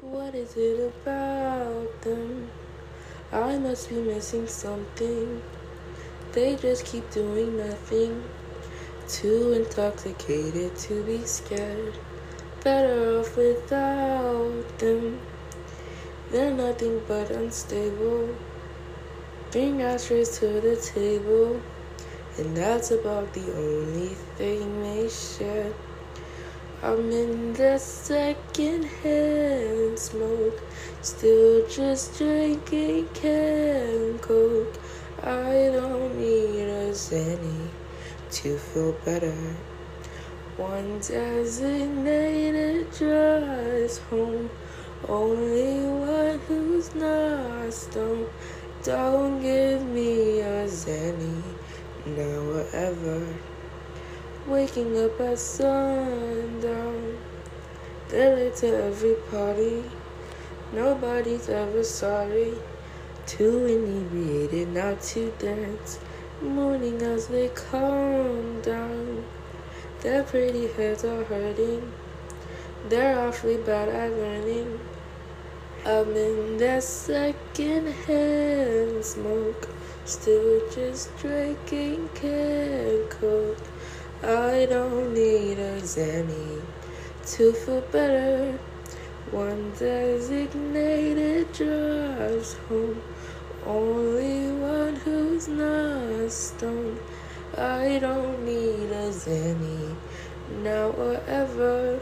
What is it about them? I must be missing something. They just keep doing nothing. Too intoxicated to be scared. Better off without them. They're nothing but unstable. Bring ashtrays to the table. And that's about the only thing they share. I'm in the second hand smoke, still just drinking can coke. I don't need a Xanny to feel better. One designated drives home, only one who's not stoned. Don't give me a Xanny now or ever. Waking up at sundown, they're late to every party. Nobody's ever sorry. Too inebriated not to dance. Morning as they calm down. Their pretty heads are hurting. They're awfully bad at learning. I'm in that second hand smoke. Still just drinking can coke. I don't need a Xanny to feel better. One designated drives home. Only one who's not stoned. I don't need a Xanny now or ever.